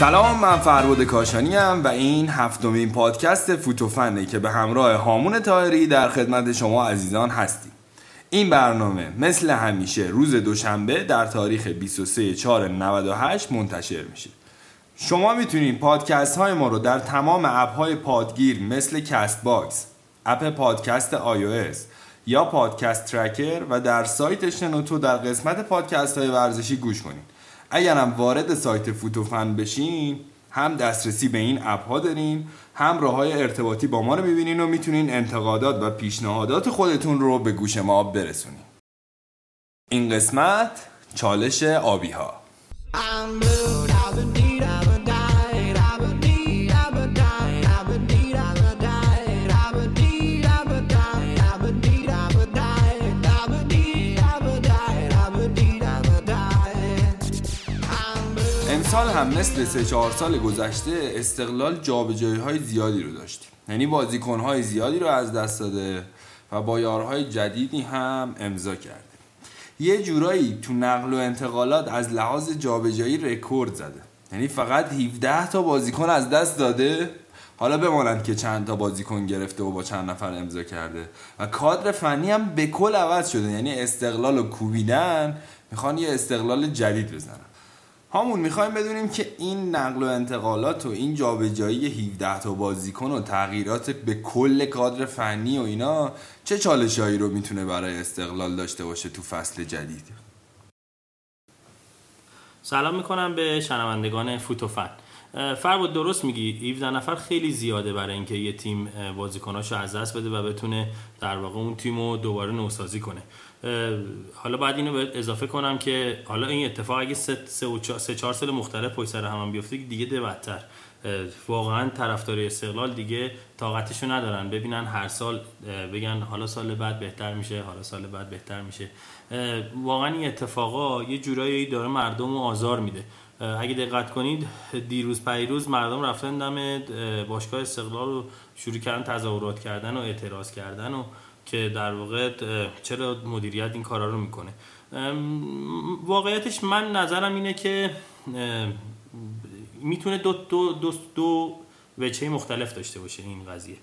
سلام من فربود کاشانی و این هفتمین پادکست فوتوفنه که به همراه هامون طاهری در خدمت شما عزیزان هستیم. این برنامه مثل همیشه روز دوشنبه در تاریخ 23 4 98 منتشر میشه. شما می‌تونید پادکست های ما رو در تمام اپ های پادگیر مثل کست باکس اپ پادکست iOS یا پادکست ترکر و در سایت شنوتو در قسمت پادکست های ورزشی گوش کنید. اگرم وارد سایت فوتوفن بشین هم دسترسی به این اپ ها داریم هم راه های ارتباطی با ما رو می‌بینین و می‌تونین انتقادات و پیشنهادات خودتون رو به گوش ما برسونین. این قسمت چالش آبی ها امسال هم مثل سه چهار سال گذشته استقلال جابجایی های زیادی رو داشتیم یعنی بازیکن های زیادی رو از دست داده و با یارهای جدیدی هم امضا کرده. یه جورایی تو نقل و انتقالات از لحاظ جابجایی رکورد زده. یعنی فقط 17 تا بازیکن از دست داده حالا بمانند که چند تا بازیکن گرفته و با چند نفر امضا کرده. و کادر فنی هم به کل عوض شده. یعنی استقلال و کوبیدن می‌خوان یه استقلال جدید بزنن. همون می‌خوایم بدونیم که این نقل و انتقالات و این جابجایی 17 تا بازیکن و تغییرات به کل کادر فنی و اینا چه چالشهایی رو می‌تونه برای استقلال داشته باشه تو فصل جدید؟ سلام می‌کنم به شنوندگان فوتوفن فربود درست میگی. 17 نفر خیلی زیاده برای اینکه یه تیم بازیکناشو از دست بده و بتونه در واقع اون تیم رو دوباره نوسازی کنه. حالا باید اینو به اضافه کنم که حالا این اتفاق اگه سه, چهار سال مختلف پشت سر هم, بیفته دیگه ده بدتر واقعا طرفدار استقلال دیگه طاقتشو ندارن. ببینن هر سال بگن حالا سال بعد بهتر میشه حالا سال بعد بهتر میشه. واقعا این اتفاقا یه جورایی داره مردم رو آزار میده. اگه دقت کنید دیروز پیروز مردم رفتن دم باشگاه استقلال رو شروع کردن تظاهرات کردن و اعتراض کردن و که در واقع چرا مدیریت این کارا رو می‌کنه؟ واقعیتش من نظرم اینه که می‌تونه دو, دو, دو, دو وچه مختلف داشته باشه این قضیه.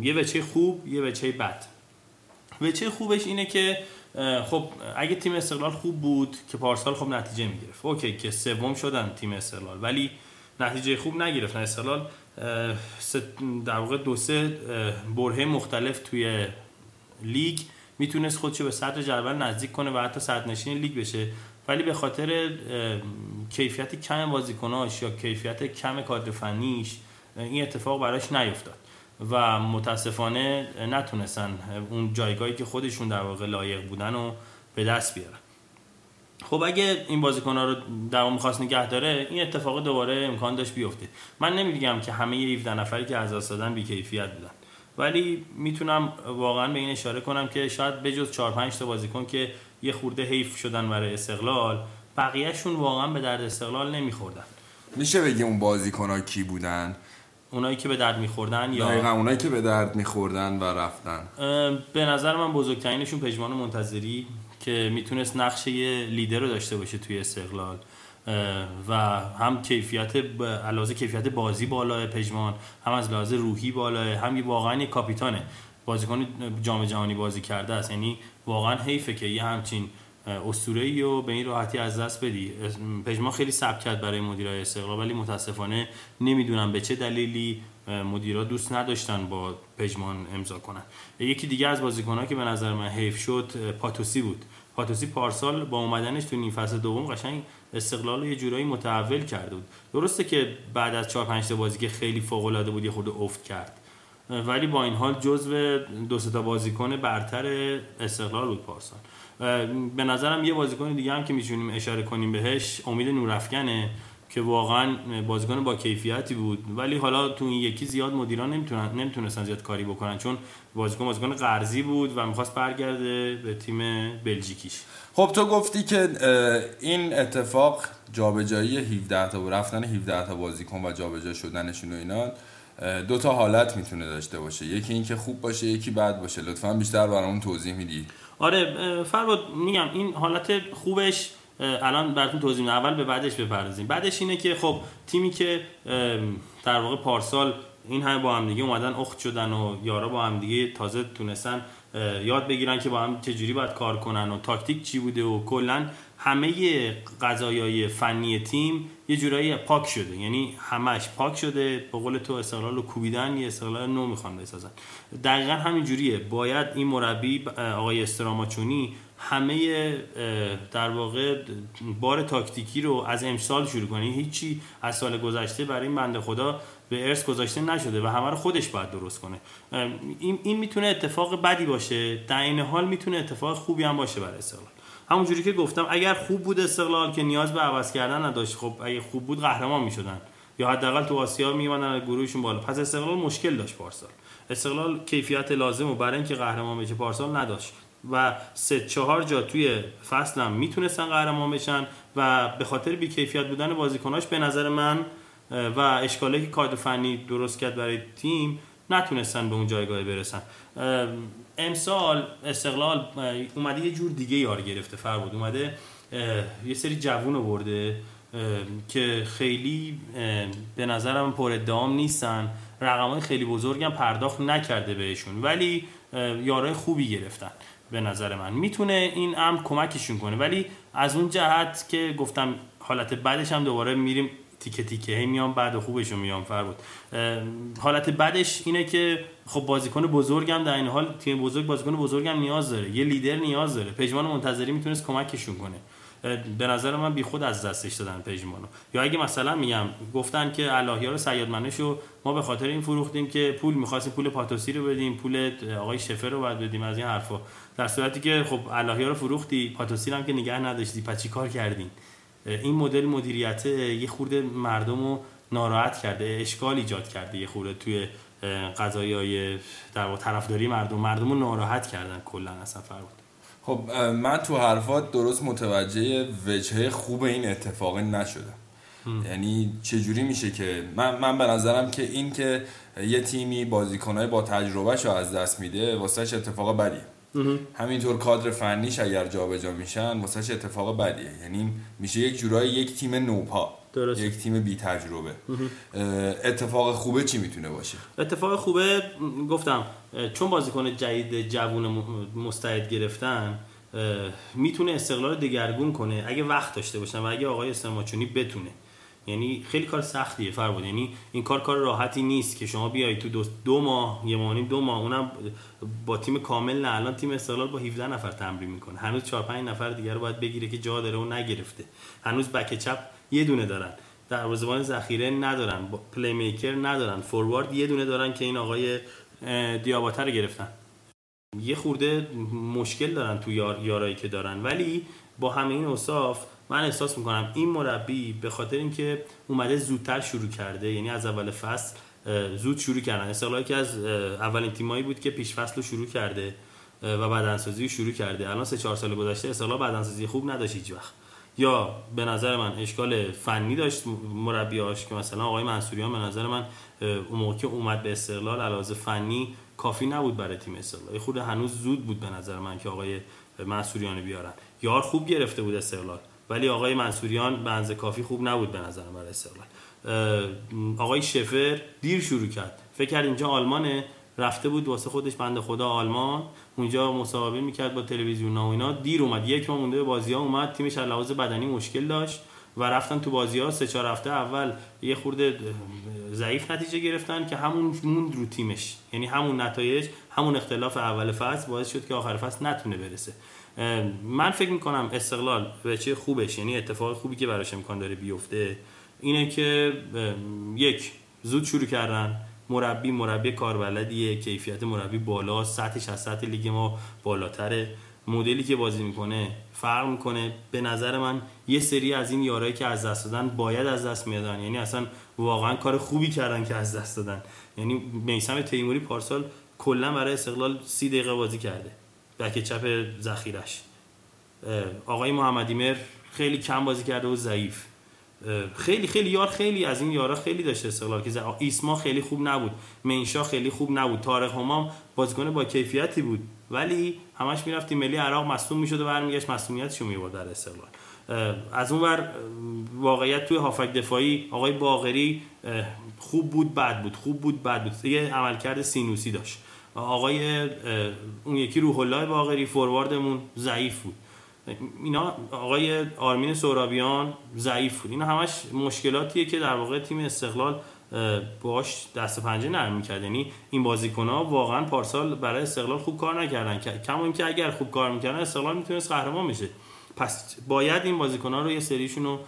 یه وچه خوب یه وچه بد. وچه خوبش اینه که خب اگه تیم استقلال خوب بود که پارسال خب نتیجه می‌گرفت. اوکی که سوم شدن تیم استقلال ولی نتیجه خوب نگرفتن استقلال در واقع دو سه برهه مختلف توی لیگ می‌تونست خودشو به صدر جدول نزدیک کنه و حتی صدرنشین لیگ بشه. ولی به خاطر کیفیت کم بازیکناش یا کیفیت کم کادر فنیش این اتفاق براش نیفتاد و متاسفانه نتونستن اون جایگاهی که خودشون در واقع لایق بودن و به دست بیارن. خب اگه این بازیکن ها رو دوام خواست نگه داره این اتفاق دوباره امکان داشت بیفته. من نمیگم که همه 17 نفری که از دست دادن بیکیفیت بودن. ولی می‌تونم واقعا به این اشاره کنم که شاید بجز 4 5 تا بازیکن که یه خورده حیف شدن برای استقلال بقیهشون واقعا به درد استقلال نمیخوردن. میشه بگی اون بازیکن ها کی بودن؟ اونایی که به درد میخوردن یا دقیقا اونایی که به درد میخوردن و رفتن. به نظر من بزرگترینشون پژمان منتظری که می‌تونست نقش یه لیدر رو داشته باشه توی استقلال. و هم کیفیت علاوه کیفیت بازی بالای پژمان هم از لحاظ روحی بالای هم واقعا یه کاپیتانه. بازیکن جام جهانی بازی کرده است. یعنی واقعا حیفه که یه همچین اسطوره ای رو به این راحتی از دست بدی. پژمان خیلی سب کرد برای مدیرای استقلال ولی متاسفانه نمی‌دونم به چه دلیلی مدیرا دوست نداشتن با پژمان امضا کنن. یکی دیگه از بازیکن‌ها که به نظر من حیف شد پاتوسی بود. پاتوسی پارسال با اومدنش تو نیم فصل دوم قشنگ استقلال رو یه جورایی متحول کرده بود. درسته که بعد از 4 5 تا بازی که خیلی فوق العاده بود یه خورده افت کرد. ولی با این حال جزو دو تا بازیکن برتر استقلال بود پارسال. به نظرم یه بازیکن دیگه هم که می‌تونیم اشاره کنیم بهش امید نورافکنه که واقعا بازیکن با کیفیتی بود. ولی حالا تو این یکی زیاد مدیران نمی‌تونن نمی‌تونستن زیاد کاری بکنن چون بازیکن بازیکن قرضی بود و می‌خواست برگرده به تیم بلژیکیش. خب تو گفتی که این اتفاق جابجایی 17 تا رفتن 17 تا بازیکن و جابجا شدنشون و اینا دو تا حالت می‌تونه داشته باشه. یکی اینکه خوب باشه یکی بد باشه. لطفا بیشتر برامون توضیح میدی. آره فرود میگم این حالت خوبش الان براتون توضیح میدم. اول به بعدش بپردازیم. بعدش اینه که خب تیمی که در واقع پارسال این همه با هم دیگه اومدن اخت شدن و یارا با هم دیگه تازه تونستن یاد بگیرن که با هم چجوری باید کار کنن و تاکتیک چی بوده و کلا همه قضایای فنی تیم یه جورایی پاک شده. یعنی همش پاک شده. به قول تو استقلال رو کوبیدن یه استقلال نو می‌خوان بسازن. دقیقا همین جوریه باید این مربی آقای استراماچونی همه در واقع بار تاکتیکی رو از امسال شروع کنه هیچی از سال گذشته برای این بنده خدا به ارث گذاشته نشده و همه رو خودش باید درست کنه. این, این می‌تونه اتفاق بدی باشه. در این حال می‌تونه اتفاق خوبی هم باشه برای استقلال. همونجوری که گفتم اگر خوب بود استقلال که نیاز به عوض کردن نداشت خب اگه خوب بود قهرمان می‌شدن. یا حداقل تو آسیا میموندن گروهشون بالا. پس استقلال مشکل داشت پارسال. استقلال کیفیت لازم و برای اینکه قهرمان بشه پارسال نداشت. و سه چهار جا توی فصل هم می‌تونستن قهرمان بشن و به خاطر بیکیفیت بودن بازیکناش به نظر من و اشکالی که کادر فنی درست کرد برای تیم نتونستن به اون جایگاه برسن. امسال استقلال اومده یه جور دیگه یار گرفته فر بود. اومده یه سری جوون آورده که خیلی به نظرم پر ادعام نیستن. رقم خیلی بزرگم پرداخت نکرده بهشون. ولی یارای خوبی گرفتن. به نظر من. می‌تونه این امر کمکشون کنه. ولی از اون جهت که گفتم حالت بعدش هم دوباره میریم تیکه تیکه. هی میام بعد خوبشون میام فر بود حالت بعدش اینه که خب بازیکن بزرگم در این حال تیم بزرگ بازیکن بزرگم نیاز داره. یه لیدر نیاز داره. پژمان منتظری می‌تونست کمکشون کنه. به نظر من بی خود از دستش دادن پژمانو. یا اگه مثلا میگم گفتن که الهیار سیاد منشو ما به خاطر این فروختیم که پول می‌خواستیم پول پاتوسی رو بدیم پول آقای شفر رو باید بدیم از این حرفا. در صورتی که خب الهیار رو فروختی پاتوسی هم که نگه نداشتی پس کار کردین؟ این مدل مدیریت یه خورده مردم رو ناراحت کرده اشکال ایجاد کرده یه خورده توی قضایی های در طرفداری مردم. مردم رو ناراحت کردن کلا اصلا فرمود خب من تو حرفات درست متوجه وجهه خوب این اتفاق نشدم. یعنی چجوری میشه که من, من به نظرم که این که یه تیمی بازیکنهای با تجربهش رو از دست میده واسهش اتفاق بدیه. همینطور کادر فنیش اگر جابجا میشن واسهش اتفاق بدیه. یعنی میشه یک جورایی یک تیم نوپا درست. یک تیم بی تجربه اتفاق خوبه چی می‌تونه باشه؟ اتفاق خوبه گفتم چون بازیکن جدید جوون مستعد گرفتن می‌تونه استقلال دگرگون کنه اگه وقت داشته باشن و اگه آقای استرماچونی بتونه. یعنی خیلی کار سختیه فر بود یعنی این کار کار راحتی نیست که شما بیای تو دو, دو ماه یه ماه دو ماه. اونم با تیم کامل نه. الان تیم استقلال با 17 نفر تمرین می‌کنه. هنوز 4 5 نفر دیگر رو باید بگیره که جا داره و نگرفته. هنوز بک چپ یه دونه دارن. دروازه‌بان ذخیره ندارن. پلی میکر ندارن. فوروارد یه دونه دارن که این آقای دیاباتر رو گرفتن. یه خورده مشکل دارن تو یار یارایی که دارن. ولی با همه این اوصاف من احساس می‌کنم این مربی به خاطر اینکه اومده زودتر شروع کرده یعنی از اول فصل زود شروع کردن. استقلال که از اولین تیمایی بود که پیش فصل رو شروع کرده و بدنسازی شروع کرده. الان سه چهار سال گذشته استقلال بدنسازی خوب نداشت هیچ وقت. یا به نظر من اشکال فنی داشت مربیاش که مثلا آقای منصوریان به نظر من اون موقع که اومد به استقلال علاوه فنی کافی نبود برای تیم استقلال. خود هنوز زود بود به نظر من که آقای منصوریان بیارن. یار خوب گرفته بود استقلال. ولی آقای منصوریان به کافی خوب نبود به نظر برای استقلال آقای شفر دیر شروع کرد. فکر کرد اینجا آلمانه رفته بود واسه خودش بنده خدا آلمان. اونجا مصاحبه می‌کرد با تلویزیون و اینا. دیر اومد. یک ماه مونده به بازی ها اومد. تیمش لحاظ بدنی مشکل داشت و رفتن تو بازی ها سه چهار هفته اول یه خورده ضعیف نتیجه گرفتن که همون موند رو تیمش. یعنی همون نتایج همون اختلاف اول فصل باعث شد که آخر فصل نتونه برسه. من فکر می‌کنم استقلال به چه خوبش یعنی اتفاق خوبی که براش امکان داره بیفته اینه که یک زود شروع کردن. مربی مربی کاربلدیه کیفیت مربی بالا سطحش از سطح لیگ ما بالاتره. مدلی که بازی می‌کنه فرق می‌کنه. به نظر من یه سری از این یارایی که از دست دادن باید از دست میادن یعنی اصلا واقعا کار خوبی کردن که از دست دادن. یعنی میسم تیموری پارسال کلا برای استقلال سی دقیقه بازی کرده. بک چپ ذخیرش آقای محمدی مر خیلی کم بازی کرده و ضعیف. خیلی خیلی یار خیلی از این یارا خیلی داشته استقلال که ایسما خیلی خوب نبود. منشا خیلی خوب نبود. طارق همام بازیکن با کیفیتی بود. ولی همش می‌رفتی ملی عراق مصدوم می‌شد و برمیگشت مصدومیتشو می‌برد در استقلال. از اون ور واقعیت توی هافک دفاعی آقای باغری خوب بود بد بود خوب بود بد بود. یه عملکرد سینوسی داشت. آقای اون یکی روح الله باغری فورواردمون ضعیف بود. اینا آقای آرمین سورابیان ضعیف بود. اینا همش مشکلاتیه که در واقع تیم استقلال باش دست پنجه نرم می‌کرد. یعنی این بازیکن ها واقعا پارسال برای استقلال خوب کار نکردن. کما اینکه اگر خوب کار می‌کردن استقلال می‌تونست قهرمان میشه پس باید این بازیکن ها رو یه سریشون رو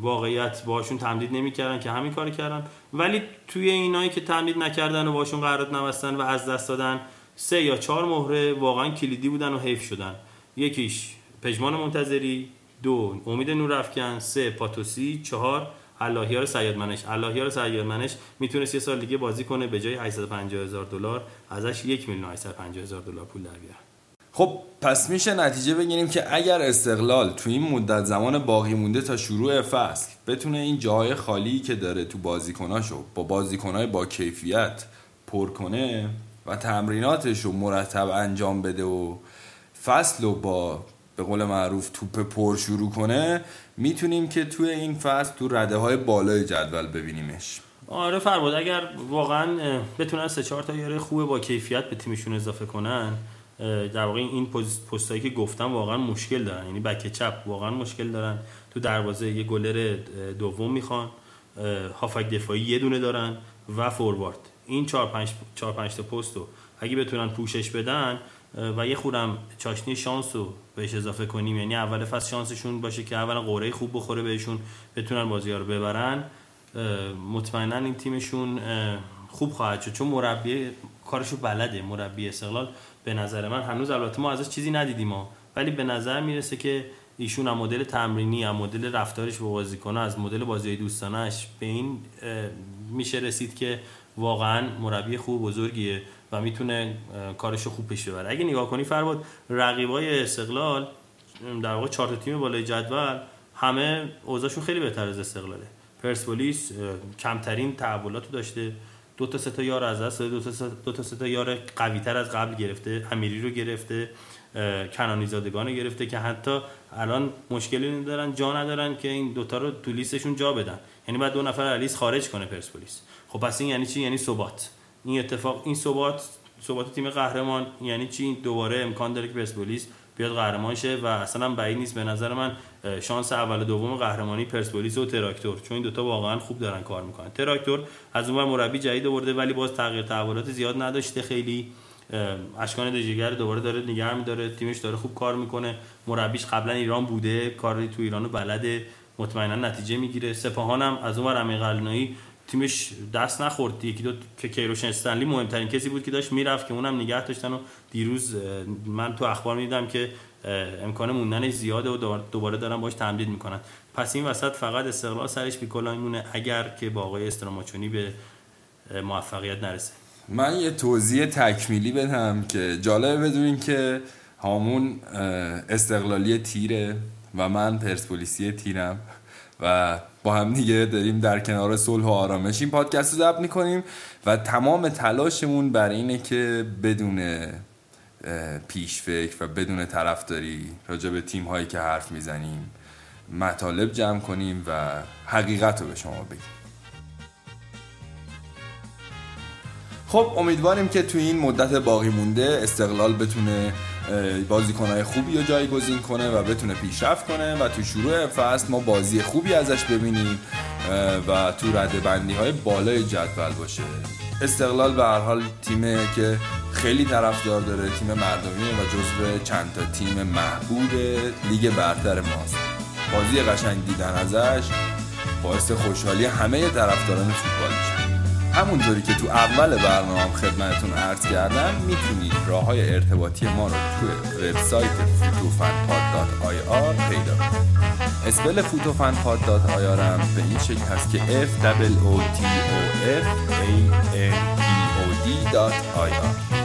واقعیت باشون تمدید نمی‌کردن که همین کار کردن. ولی توی اینایی که تمدید نکردن و باشون قرارداد نبستن و از دست دادن سه یا چهار مهره واقعا کلیدی بودن و حیف شدن. یکیش پژمان منتظری دو امید نورافکن سه پاتوسی چهار اللهیار سیاد منش اللهیار سیاد منش می‌تونست یه سال دیگه بازی کنه به جای 850 هزار دلار ازش یک میلیون 850 هزار دلار پول در بیاره. خب پس میشه نتیجه بگیریم که اگر استقلال تو این مدت زمان باقی مونده تا شروع فصل بتونه این جاهای خالی که داره تو بازیکناشو با بازیکنهای با کیفیت پر کنه و تمریناتش رو مرتب انجام بده و فصل رو با به قول معروف توپ پر شروع کنه می‌تونیم که توی این فصل تو رده های بالای جدول ببینیمش. آره فرمود اگر واقعا بتونن سه چهار تا یاره خوبه با کیفیت به تیمشون اضافه کنن در واقع این پستایی که گفتم واقعا مشکل دارن. یعنی بک چپ واقعا مشکل دارن. تو دروازه یه گلر دوم می‌خوان. هافک دفاعی یه دونه دارن و فوروارد. این 4 5 4 5 تا پستو اگه بتونن پوشش بدن و یه خورم چاشنی شانس رو بهش اضافه کنیم. یعنی اول فصل شانسشون باشه که اولا قوره خوب بخوره بهشون بتونن بازی رو ببرن. مطمئنا این تیمشون خوب خواهد شد. چون مربی کارشو بلده مربی استقلال. به نظر من هنوز البته ما ازش چیزی ندیدیم ولی به نظر می‌رسه که ایشون هم مدل تمرینی هم مدل رفتارش با بازیکن‌ها از مدل بازی دوستانش به این میشه رسید که واقعا مربی خوب بزرگیه و می‌تونه کارش رو خوب پیش ببره. اگه نگاه کنی فرمود رقیبای استقلال در واقع چهار تیم بالای جدول همه اوضاعشون خیلی بهتر از استقلاله. پرسپولیس کمترین تحولات داشته. دو تا سه تا یار از دست دو تا دو تا سه تا یار قوی تر از قبل گرفته امیری رو گرفته کنانی زادگان گرفته که حتی الان مشکلی ندارن جا ندارن که این دوتا رو تو لیستشون جا بدن. یعنی بعد دو نفر از خارج کنه پرسپولیس. خب پس این یعنی چی؟ یعنی ثبات. این اتفاق این ثبات ثبات تیم قهرمان یعنی چی؟ دوباره امکان داره که پرسپولیس بیاد قهرمان شه و اصلا بعید نیست به نظر من شانس اول دوم قهرمانی پرسپولیس و تراکتور. چون این دوتا واقعا خوب دارن کار می‌کنن. تراکتور از اون مربی جدید آورده ولی باز تغییر تحولات زیاد نداشته خیلی. اشکان دژیگر دوباره داره نگه میداره تیمش داره خوب کار می‌کنه. مربیش قبلا ایران بوده. کاری تو ایرانو بلده. مطمئنا نتیجه می‌گیره. سپاهان هم از اون ور قلنایی تیمش دست نخورد. یکی دو که کیروش استنلی مهمترین کسی بود که داشت می‌رفت که اونم نگه داشتن و دیروز من تو اخبار می‌دیدم که امکان موندنش زیاده و دوباره دارن باش تمدید می‌کنن. پس این وسط فقط استقلال سرش بیکلا میمونه اگر که با آقای استراماچونی به موفقیت نرسه. من یه توضیح تکمیلی بدم که جالبه بدونین که هامون استقلالی تیره و من پرسپولیسی تیرم. و با هم دیگه داریم در کنار صلح و آرامش این پادکست رو ضبط می‌کنیم و تمام تلاشمون بر اینه که بدون پیش فکر و بدون طرفداری راجع به تیم هایی که حرف می‌زنیم مطالب جمع کنیم و حقیقت رو به شما بگیم. خب امیدواریم که تو این مدت باقی مونده استقلال بتونه بازیکنهای خوبی رو جایگزین کنه و بتونه پیشرفت کنه و تو شروع فصل ما بازی خوبی ازش ببینیم و تو رده بندی های بالای جدول باشه. استقلال به هر حال تیمه که خیلی طرفدار داره تیم مردمی و جزو چند تا تیم محبوب لیگ برتر ماست. بازی قشنگ دیدن ازش باعث خوشحالی همه طرفداران فوتبال میشه. همونطوری که تو اول برنامه هم خدمتتون عرض کردم می‌تونید راه های ارتباطی ما رو توی وبسایت fotofanpod.ir پیدا کنید. اسپل fotofanpod.ir هم به این شکل هست که f o t o f a n p o d.ir